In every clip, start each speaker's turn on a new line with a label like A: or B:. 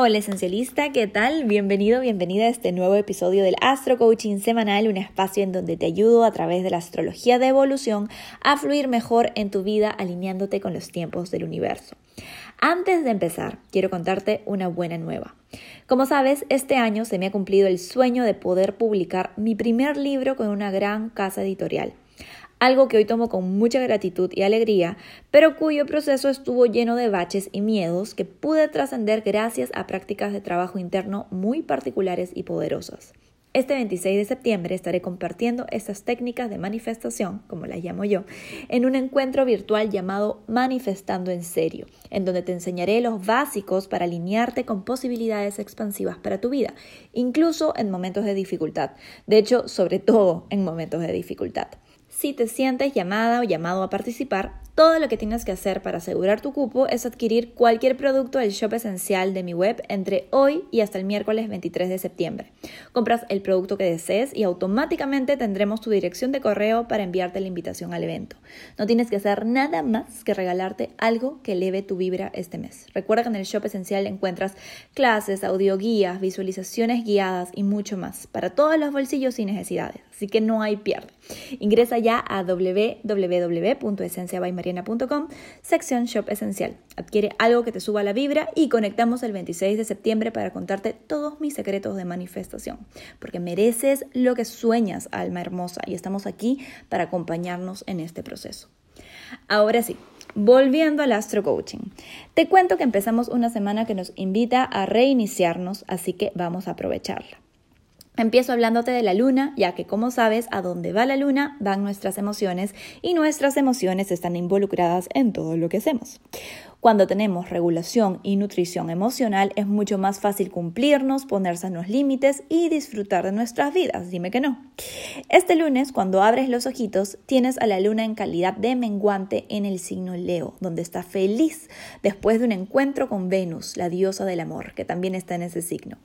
A: Hola esencialista, ¿qué tal? Bienvenido, bienvenida a este nuevo episodio del Astro Coaching Semanal, un espacio en donde te ayudo a través de la astrología de evolución a fluir mejor en tu vida alineándote con los tiempos del universo. Antes de empezar, quiero contarte una buena nueva. Como sabes, este año se me ha cumplido el sueño de poder publicar mi primer libro con una gran casa editorial algo que hoy tomo con mucha gratitud y alegría, pero cuyo proceso estuvo lleno de baches y miedos que pude trascender gracias a prácticas de trabajo interno muy particulares y poderosas. Este 26 de septiembre estaré compartiendo estas técnicas de manifestación, como las llamo yo, en un encuentro virtual llamado Manifestando en Serio, en donde te enseñaré los básicos para alinearte con posibilidades expansivas para tu vida, incluso en momentos de dificultad. De hecho, sobre todo en momentos de dificultad. Si te sientes llamada o llamado a participar, todo lo que tienes que hacer para asegurar tu cupo es adquirir cualquier producto del shop esencial de mi web entre hoy y hasta el miércoles 23 de septiembre. Compras el producto que desees y automáticamente tendremos tu dirección de correo para enviarte la invitación al evento. No tienes que hacer nada más que regalarte algo que eleve tu vibra este mes. Recuerda que en el shop esencial encuentras clases, audioguías, visualizaciones guiadas y mucho más para todos los bolsillos y necesidades. Así que no hay pierde. Ingresa ya a www.esenciabaymariana sección Shop Esencial. Adquiere algo que te suba la vibra y conectamos el 26 de septiembre para contarte todos mis secretos de manifestación, porque mereces lo que sueñas, alma hermosa, y estamos aquí para acompañarnos en este proceso. Ahora sí, Volviendo al astro coaching, te cuento que empezamos una semana que nos invita a reiniciarnos, así que vamos a aprovecharla. Empiezo hablándote de la luna, ya que como sabes, a donde va la luna van nuestras emociones y nuestras emociones están involucradas en todo lo que hacemos. Cuando tenemos regulación y nutrición emocional es mucho más fácil cumplirnos, poner sanos límites y disfrutar de nuestras vidas. Dime que no. Este lunes, cuando abres los ojitos, tienes a la luna en calidad de menguante en el signo Leo, donde está feliz después de un encuentro con Venus, la diosa del amor, que también está en ese signo.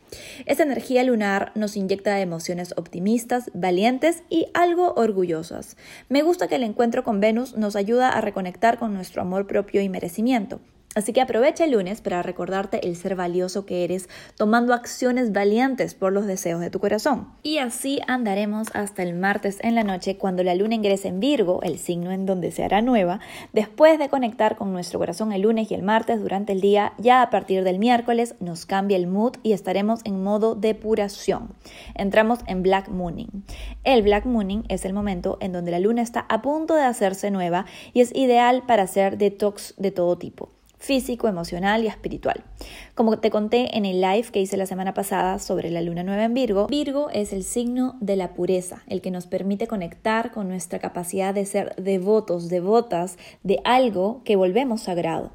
A: Esta energía lunar nos inyecta emociones optimistas, valientes y algo orgullosas. Me gusta que el encuentro con Venus nos ayuda a reconectar con nuestro amor propio y merecimiento. Así que aprovecha el lunes para recordarte el ser valioso que eres, tomando acciones valientes por los deseos de tu corazón. Y así andaremos hasta el martes en la noche cuando la luna ingrese en Virgo, el signo en donde se hará nueva, después de conectar con nuestro corazón el lunes y el martes durante el día, ya a partir del miércoles nos cambia el mood y estaremos en modo depuración. Entramos en Black Mooning. El Black Mooning es el momento en donde la luna está a punto de hacerse nueva y es ideal para hacer detox de todo tipo físico, emocional y espiritual. Como te conté en el live que hice la semana pasada sobre la luna nueva en Virgo, Virgo es el signo de la pureza, el que nos permite conectar con nuestra capacidad de ser devotos, devotas de algo que volvemos sagrado.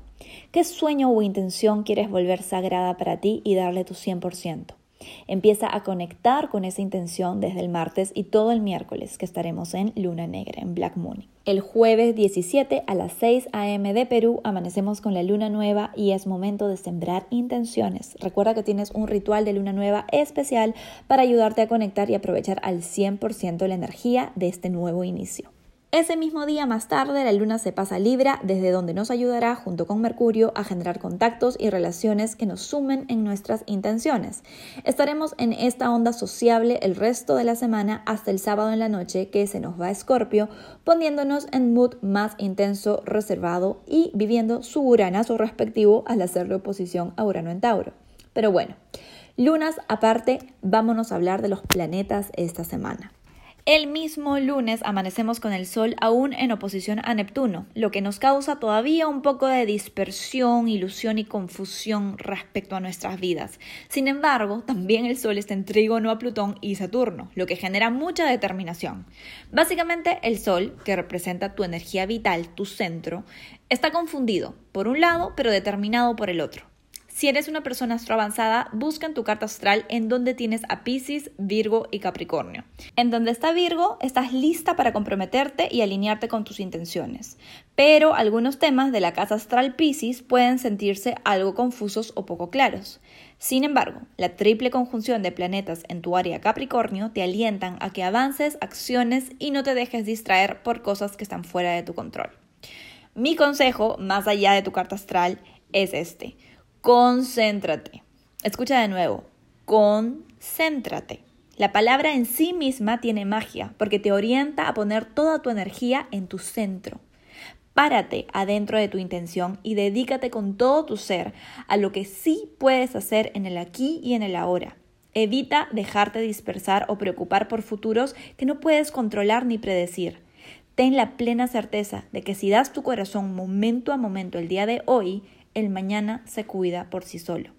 A: ¿Qué sueño o intención quieres volver sagrada para ti y darle tu 100%? Empieza a conectar con esa intención desde el martes y todo el miércoles que estaremos en Luna Negra, en Black Moon. El jueves 17 a las 6 a.m. de Perú amanecemos con la luna nueva y es momento de sembrar intenciones. Recuerda que tienes un ritual de luna nueva especial para ayudarte a conectar y aprovechar al 100% la energía de este nuevo inicio. Ese mismo día más tarde la luna se pasa a Libra, desde donde nos ayudará junto con Mercurio a generar contactos y relaciones que nos sumen en nuestras intenciones. Estaremos en esta onda sociable el resto de la semana hasta el sábado en la noche que se nos va a Escorpio, poniéndonos en mood más intenso, reservado y viviendo su uranazo respectivo al hacerle oposición a Urano en Tauro. Pero bueno, lunas aparte, vámonos a hablar de los planetas esta semana. El mismo lunes amanecemos con el Sol aún en oposición a Neptuno, lo que nos causa todavía un poco de dispersión, ilusión y confusión respecto a nuestras vidas. Sin embargo, también el Sol está en trígono a Plutón y Saturno, lo que genera mucha determinación. Básicamente, el Sol, que representa tu energía vital, tu centro, está confundido por un lado, pero determinado por el otro. Si eres una persona astroavanzada, busca en tu carta astral en donde tienes a Pisces, Virgo y Capricornio. En donde está Virgo, estás lista para comprometerte y alinearte con tus intenciones. Pero algunos temas de la casa astral Pisces pueden sentirse algo confusos o poco claros. Sin embargo, la triple conjunción de planetas en tu área Capricornio te alientan a que avances, acciones y no te dejes distraer por cosas que están fuera de tu control. Mi consejo, más allá de tu carta astral, es este concéntrate. Escucha de nuevo, concéntrate. La palabra en sí misma tiene magia porque te orienta a poner toda tu energía en tu centro. Párate adentro de tu intención y dedícate con todo tu ser a lo que sí puedes hacer en el aquí y en el ahora. Evita dejarte dispersar o preocupar por futuros que no puedes controlar ni predecir. Ten la plena certeza de que si das tu corazón momento a momento el día de hoy, el mañana se cuida por sí solo.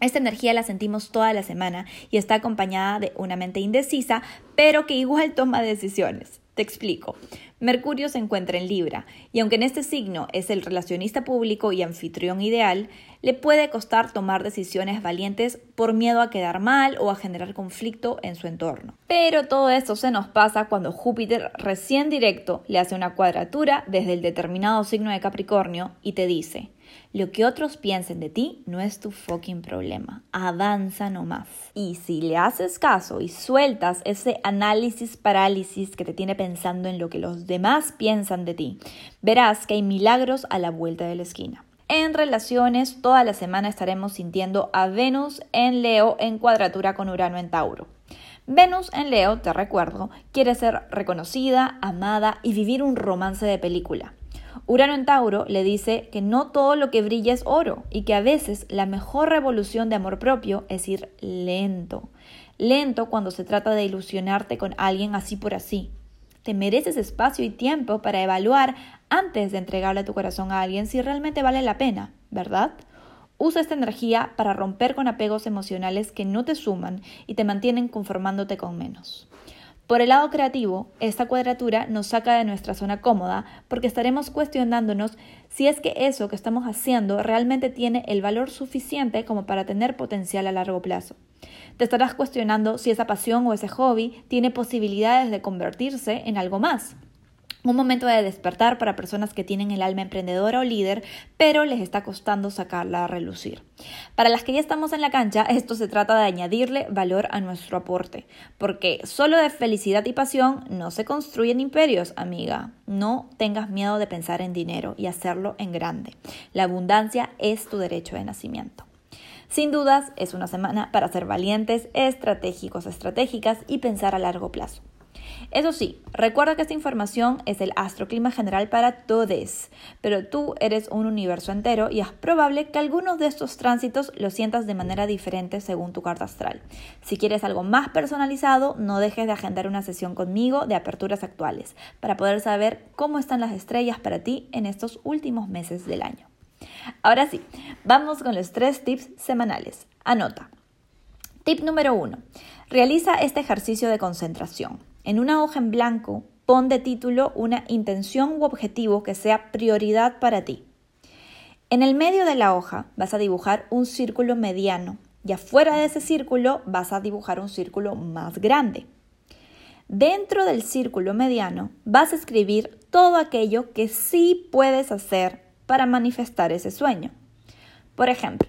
A: Esta energía la sentimos toda la semana y está acompañada de una mente indecisa, pero que igual toma decisiones. Te explico. Mercurio se encuentra en Libra, y aunque en este signo es el relacionista público y anfitrión ideal, le puede costar tomar decisiones valientes por miedo a quedar mal o a generar conflicto en su entorno. Pero todo esto se nos pasa cuando Júpiter recién directo le hace una cuadratura desde el determinado signo de Capricornio y te dice, lo que otros piensen de ti no es tu fucking problema. Avanza nomás. Y si le haces caso y sueltas ese análisis parálisis que te tiene pensando en lo que los demás piensan de ti, verás que hay milagros a la vuelta de la esquina. En relaciones, toda la semana estaremos sintiendo a Venus en Leo en cuadratura con Urano en Tauro. Venus en Leo, te recuerdo, quiere ser reconocida, amada y vivir un romance de película. Urano en Tauro le dice que no todo lo que brilla es oro y que a veces la mejor revolución de amor propio es ir lento. Lento cuando se trata de ilusionarte con alguien así por así. Te mereces espacio y tiempo para evaluar antes de entregarle tu corazón a alguien si realmente vale la pena, ¿verdad? Usa esta energía para romper con apegos emocionales que no te suman y te mantienen conformándote con menos. Por el lado creativo, esta cuadratura nos saca de nuestra zona cómoda porque estaremos cuestionándonos si es que eso que estamos haciendo realmente tiene el valor suficiente como para tener potencial a largo plazo. Te estarás cuestionando si esa pasión o ese hobby tiene posibilidades de convertirse en algo más. Un momento de despertar para personas que tienen el alma emprendedora o líder, pero les está costando sacarla a relucir. Para las que ya estamos en la cancha, esto se trata de añadirle valor a nuestro aporte, porque solo de felicidad y pasión no se construyen imperios, amiga. No tengas miedo de pensar en dinero y hacerlo en grande. La abundancia es tu derecho de nacimiento. Sin dudas, es una semana para ser valientes, estratégicos, estratégicas y pensar a largo plazo. Eso sí, recuerda que esta información es el astroclima general para todos, pero tú eres un universo entero y es probable que algunos de estos tránsitos lo sientas de manera diferente según tu carta astral. Si quieres algo más personalizado, no dejes de agendar una sesión conmigo de aperturas actuales para poder saber cómo están las estrellas para ti en estos últimos meses del año. Ahora sí, vamos con los tres tips semanales. Anota. Tip número uno. Realiza este ejercicio de concentración. En una hoja en blanco, pon de título una intención u objetivo que sea prioridad para ti. En el medio de la hoja vas a dibujar un círculo mediano y afuera de ese círculo vas a dibujar un círculo más grande. Dentro del círculo mediano vas a escribir todo aquello que sí puedes hacer para manifestar ese sueño. Por ejemplo,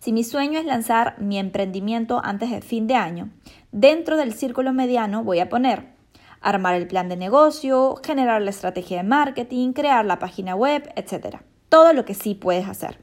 A: si mi sueño es lanzar mi emprendimiento antes del fin de año, dentro del círculo mediano voy a poner armar el plan de negocio, generar la estrategia de marketing, crear la página web, etc. Todo lo que sí puedes hacer.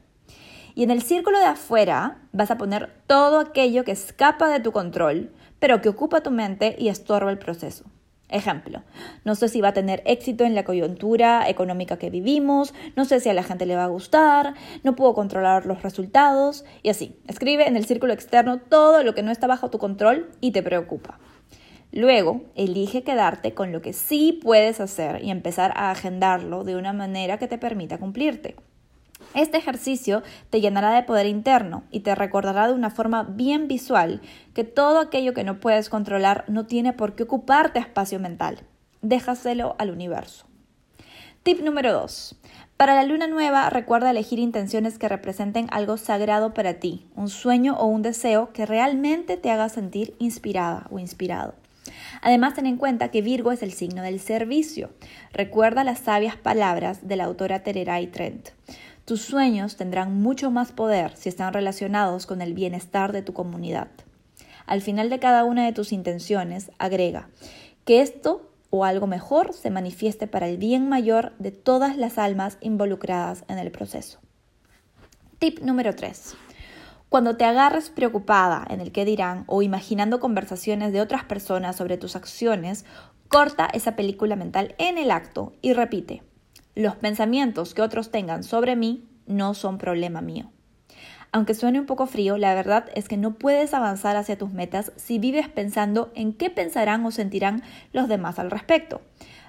A: Y en el círculo de afuera vas a poner todo aquello que escapa de tu control, pero que ocupa tu mente y estorba el proceso. Ejemplo, no sé si va a tener éxito en la coyuntura económica que vivimos, no sé si a la gente le va a gustar, no puedo controlar los resultados y así. Escribe en el círculo externo todo lo que no está bajo tu control y te preocupa. Luego, elige quedarte con lo que sí puedes hacer y empezar a agendarlo de una manera que te permita cumplirte. Este ejercicio te llenará de poder interno y te recordará de una forma bien visual que todo aquello que no puedes controlar no tiene por qué ocuparte espacio mental. Déjaselo al universo. Tip número 2. Para la luna nueva, recuerda elegir intenciones que representen algo sagrado para ti, un sueño o un deseo que realmente te haga sentir inspirada o inspirado. Además, ten en cuenta que Virgo es el signo del servicio. Recuerda las sabias palabras de la autora Tereray Trent. Tus sueños tendrán mucho más poder si están relacionados con el bienestar de tu comunidad. Al final de cada una de tus intenciones, agrega que esto o algo mejor se manifieste para el bien mayor de todas las almas involucradas en el proceso. Tip número 3. Cuando te agarres preocupada en el que dirán o imaginando conversaciones de otras personas sobre tus acciones, corta esa película mental en el acto y repite, los pensamientos que otros tengan sobre mí no son problema mío. Aunque suene un poco frío, la verdad es que no puedes avanzar hacia tus metas si vives pensando en qué pensarán o sentirán los demás al respecto.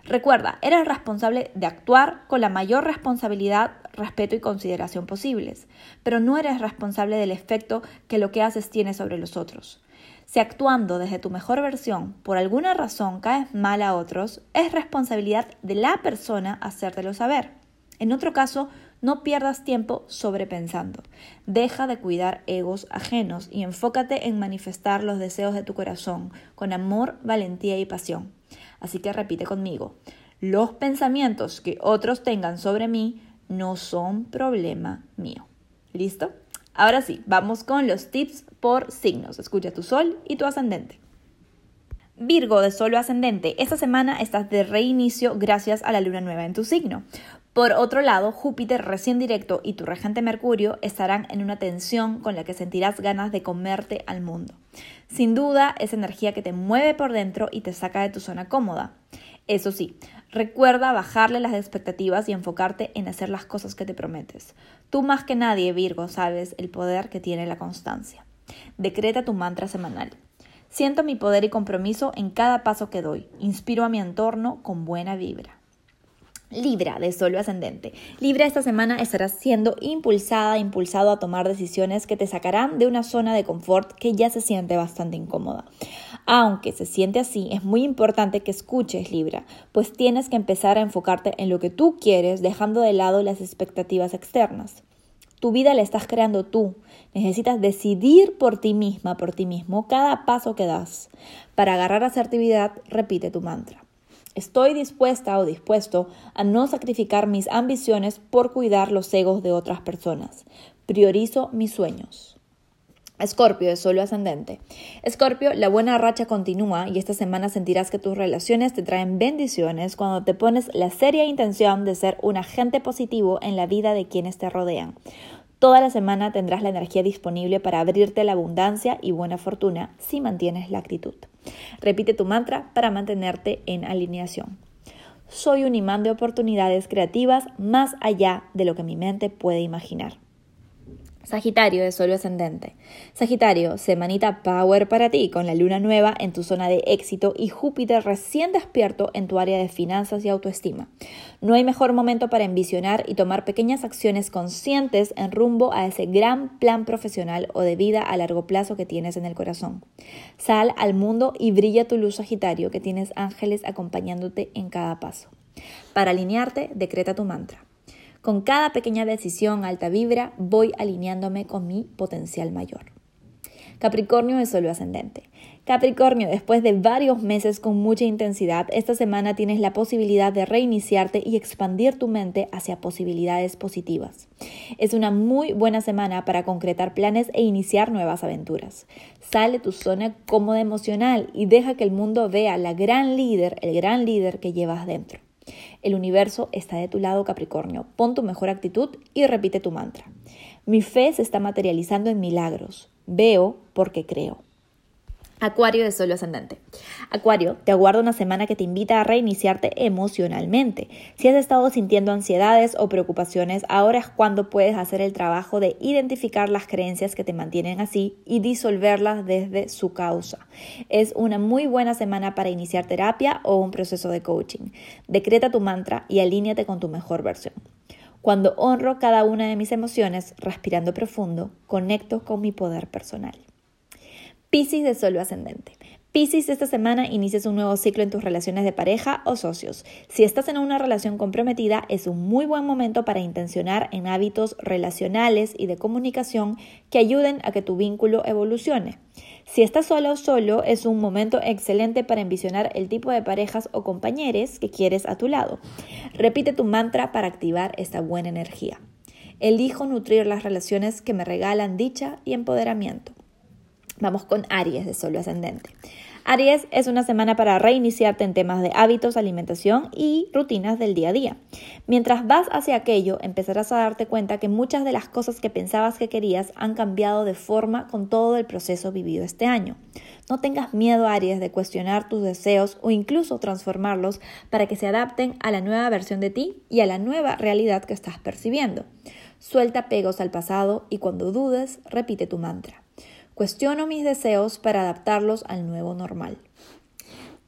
A: Recuerda, eres responsable de actuar con la mayor responsabilidad, respeto y consideración posibles, pero no eres responsable del efecto que lo que haces tiene sobre los otros. Si actuando desde tu mejor versión por alguna razón caes mal a otros, es responsabilidad de la persona hacértelo saber. En otro caso, no pierdas tiempo sobrepensando. Deja de cuidar egos ajenos y enfócate en manifestar los deseos de tu corazón con amor, valentía y pasión. Así que repite conmigo, los pensamientos que otros tengan sobre mí no son problema mío. ¿Listo? Ahora sí, vamos con los tips por signos. Escucha tu sol y tu ascendente. Virgo de solo ascendente, esta semana estás de reinicio gracias a la luna nueva en tu signo. Por otro lado, Júpiter recién directo y tu regente Mercurio estarán en una tensión con la que sentirás ganas de comerte al mundo. Sin duda, es energía que te mueve por dentro y te saca de tu zona cómoda. Eso sí, recuerda bajarle las expectativas y enfocarte en hacer las cosas que te prometes. Tú más que nadie, Virgo, sabes el poder que tiene la constancia. Decreta tu mantra semanal. Siento mi poder y compromiso en cada paso que doy. Inspiro a mi entorno con buena vibra. Libra de Sol ascendente. Libra esta semana estarás siendo impulsada, impulsado a tomar decisiones que te sacarán de una zona de confort que ya se siente bastante incómoda. Aunque se siente así, es muy importante que escuches Libra, pues tienes que empezar a enfocarte en lo que tú quieres, dejando de lado las expectativas externas. Tu vida la estás creando tú. Necesitas decidir por ti misma, por ti mismo, cada paso que das. Para agarrar asertividad, repite tu mantra. Estoy dispuesta o dispuesto a no sacrificar mis ambiciones por cuidar los egos de otras personas. Priorizo mis sueños. Escorpio de solo ascendente. Escorpio, la buena racha continúa y esta semana sentirás que tus relaciones te traen bendiciones cuando te pones la seria intención de ser un agente positivo en la vida de quienes te rodean. Toda la semana tendrás la energía disponible para abrirte la abundancia y buena fortuna si mantienes la actitud. Repite tu mantra para mantenerte en alineación. Soy un imán de oportunidades creativas más allá de lo que mi mente puede imaginar. Sagitario de solo ascendente. Sagitario, semanita power para ti con la luna nueva en tu zona de éxito y Júpiter recién despierto en tu área de finanzas y autoestima. No hay mejor momento para envisionar y tomar pequeñas acciones conscientes en rumbo a ese gran plan profesional o de vida a largo plazo que tienes en el corazón. Sal al mundo y brilla tu luz Sagitario que tienes ángeles acompañándote en cada paso. Para alinearte, decreta tu mantra. Con cada pequeña decisión alta vibra voy alineándome con mi potencial mayor. Capricornio es solo ascendente. Capricornio, después de varios meses con mucha intensidad, esta semana tienes la posibilidad de reiniciarte y expandir tu mente hacia posibilidades positivas. Es una muy buena semana para concretar planes e iniciar nuevas aventuras. Sale tu zona cómoda emocional y deja que el mundo vea la gran líder, el gran líder que llevas dentro. El universo está de tu lado, Capricornio. Pon tu mejor actitud y repite tu mantra. Mi fe se está materializando en milagros. Veo porque creo. Acuario de solo ascendente. Acuario, te aguardo una semana que te invita a reiniciarte emocionalmente. Si has estado sintiendo ansiedades o preocupaciones, ahora es cuando puedes hacer el trabajo de identificar las creencias que te mantienen así y disolverlas desde su causa. Es una muy buena semana para iniciar terapia o un proceso de coaching. Decreta tu mantra y alíñate con tu mejor versión. Cuando honro cada una de mis emociones, respirando profundo, conecto con mi poder personal. Piscis de solo ascendente. Piscis, esta semana inicias un nuevo ciclo en tus relaciones de pareja o socios. Si estás en una relación comprometida, es un muy buen momento para intencionar en hábitos relacionales y de comunicación que ayuden a que tu vínculo evolucione. Si estás solo o solo, es un momento excelente para envisionar el tipo de parejas o compañeros que quieres a tu lado. Repite tu mantra para activar esta buena energía. Elijo nutrir las relaciones que me regalan dicha y empoderamiento. Vamos con Aries de Solo Ascendente. Aries es una semana para reiniciarte en temas de hábitos, alimentación y rutinas del día a día. Mientras vas hacia aquello, empezarás a darte cuenta que muchas de las cosas que pensabas que querías han cambiado de forma con todo el proceso vivido este año. No tengas miedo, Aries, de cuestionar tus deseos o incluso transformarlos para que se adapten a la nueva versión de ti y a la nueva realidad que estás percibiendo. Suelta pegos al pasado y cuando dudes, repite tu mantra. Cuestiono mis deseos para adaptarlos al nuevo normal.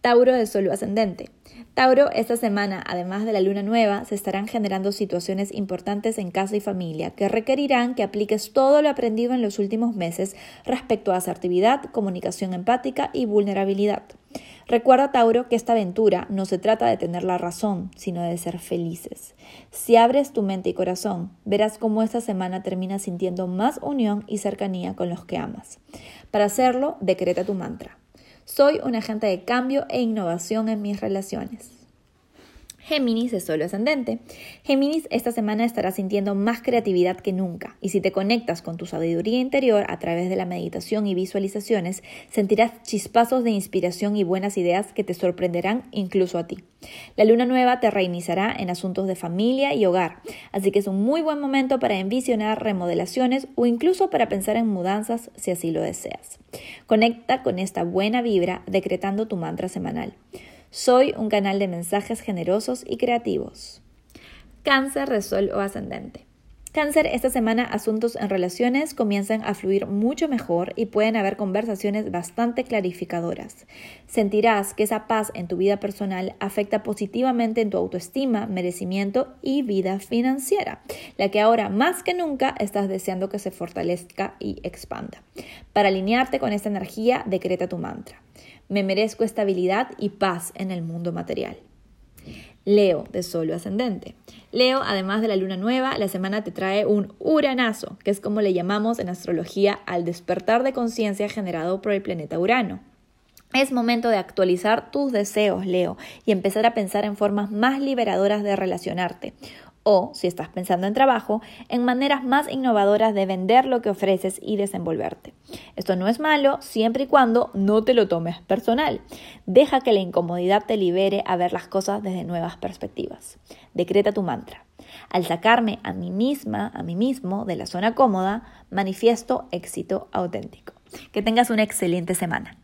A: Tauro de Sol ascendente. Tauro, esta semana, además de la luna nueva, se estarán generando situaciones importantes en casa y familia que requerirán que apliques todo lo aprendido en los últimos meses respecto a asertividad, comunicación empática y vulnerabilidad. Recuerda, Tauro, que esta aventura no se trata de tener la razón, sino de ser felices. Si abres tu mente y corazón, verás cómo esta semana terminas sintiendo más unión y cercanía con los que amas. Para hacerlo, decreta tu mantra. Soy un agente de cambio e innovación en mis relaciones. Géminis es solo ascendente. Géminis esta semana estará sintiendo más creatividad que nunca y si te conectas con tu sabiduría interior a través de la meditación y visualizaciones, sentirás chispazos de inspiración y buenas ideas que te sorprenderán incluso a ti. La luna nueva te reiniciará en asuntos de familia y hogar, así que es un muy buen momento para envisionar remodelaciones o incluso para pensar en mudanzas si así lo deseas. Conecta con esta buena vibra decretando tu mantra semanal. Soy un canal de mensajes generosos y creativos. Cáncer de Sol o Ascendente. Cáncer, esta semana asuntos en relaciones comienzan a fluir mucho mejor y pueden haber conversaciones bastante clarificadoras. Sentirás que esa paz en tu vida personal afecta positivamente en tu autoestima, merecimiento y vida financiera, la que ahora más que nunca estás deseando que se fortalezca y expanda. Para alinearte con esta energía, decreta tu mantra. Me merezco estabilidad y paz en el mundo material. Leo, de Solo Ascendente. Leo, además de la luna nueva, la semana te trae un uranazo, que es como le llamamos en astrología al despertar de conciencia generado por el planeta Urano. Es momento de actualizar tus deseos, Leo, y empezar a pensar en formas más liberadoras de relacionarte o, si estás pensando en trabajo, en maneras más innovadoras de vender lo que ofreces y desenvolverte. Esto no es malo siempre y cuando no te lo tomes personal. Deja que la incomodidad te libere a ver las cosas desde nuevas perspectivas. Decreta tu mantra. Al sacarme a mí misma, a mí mismo, de la zona cómoda, manifiesto éxito auténtico. Que tengas una excelente semana.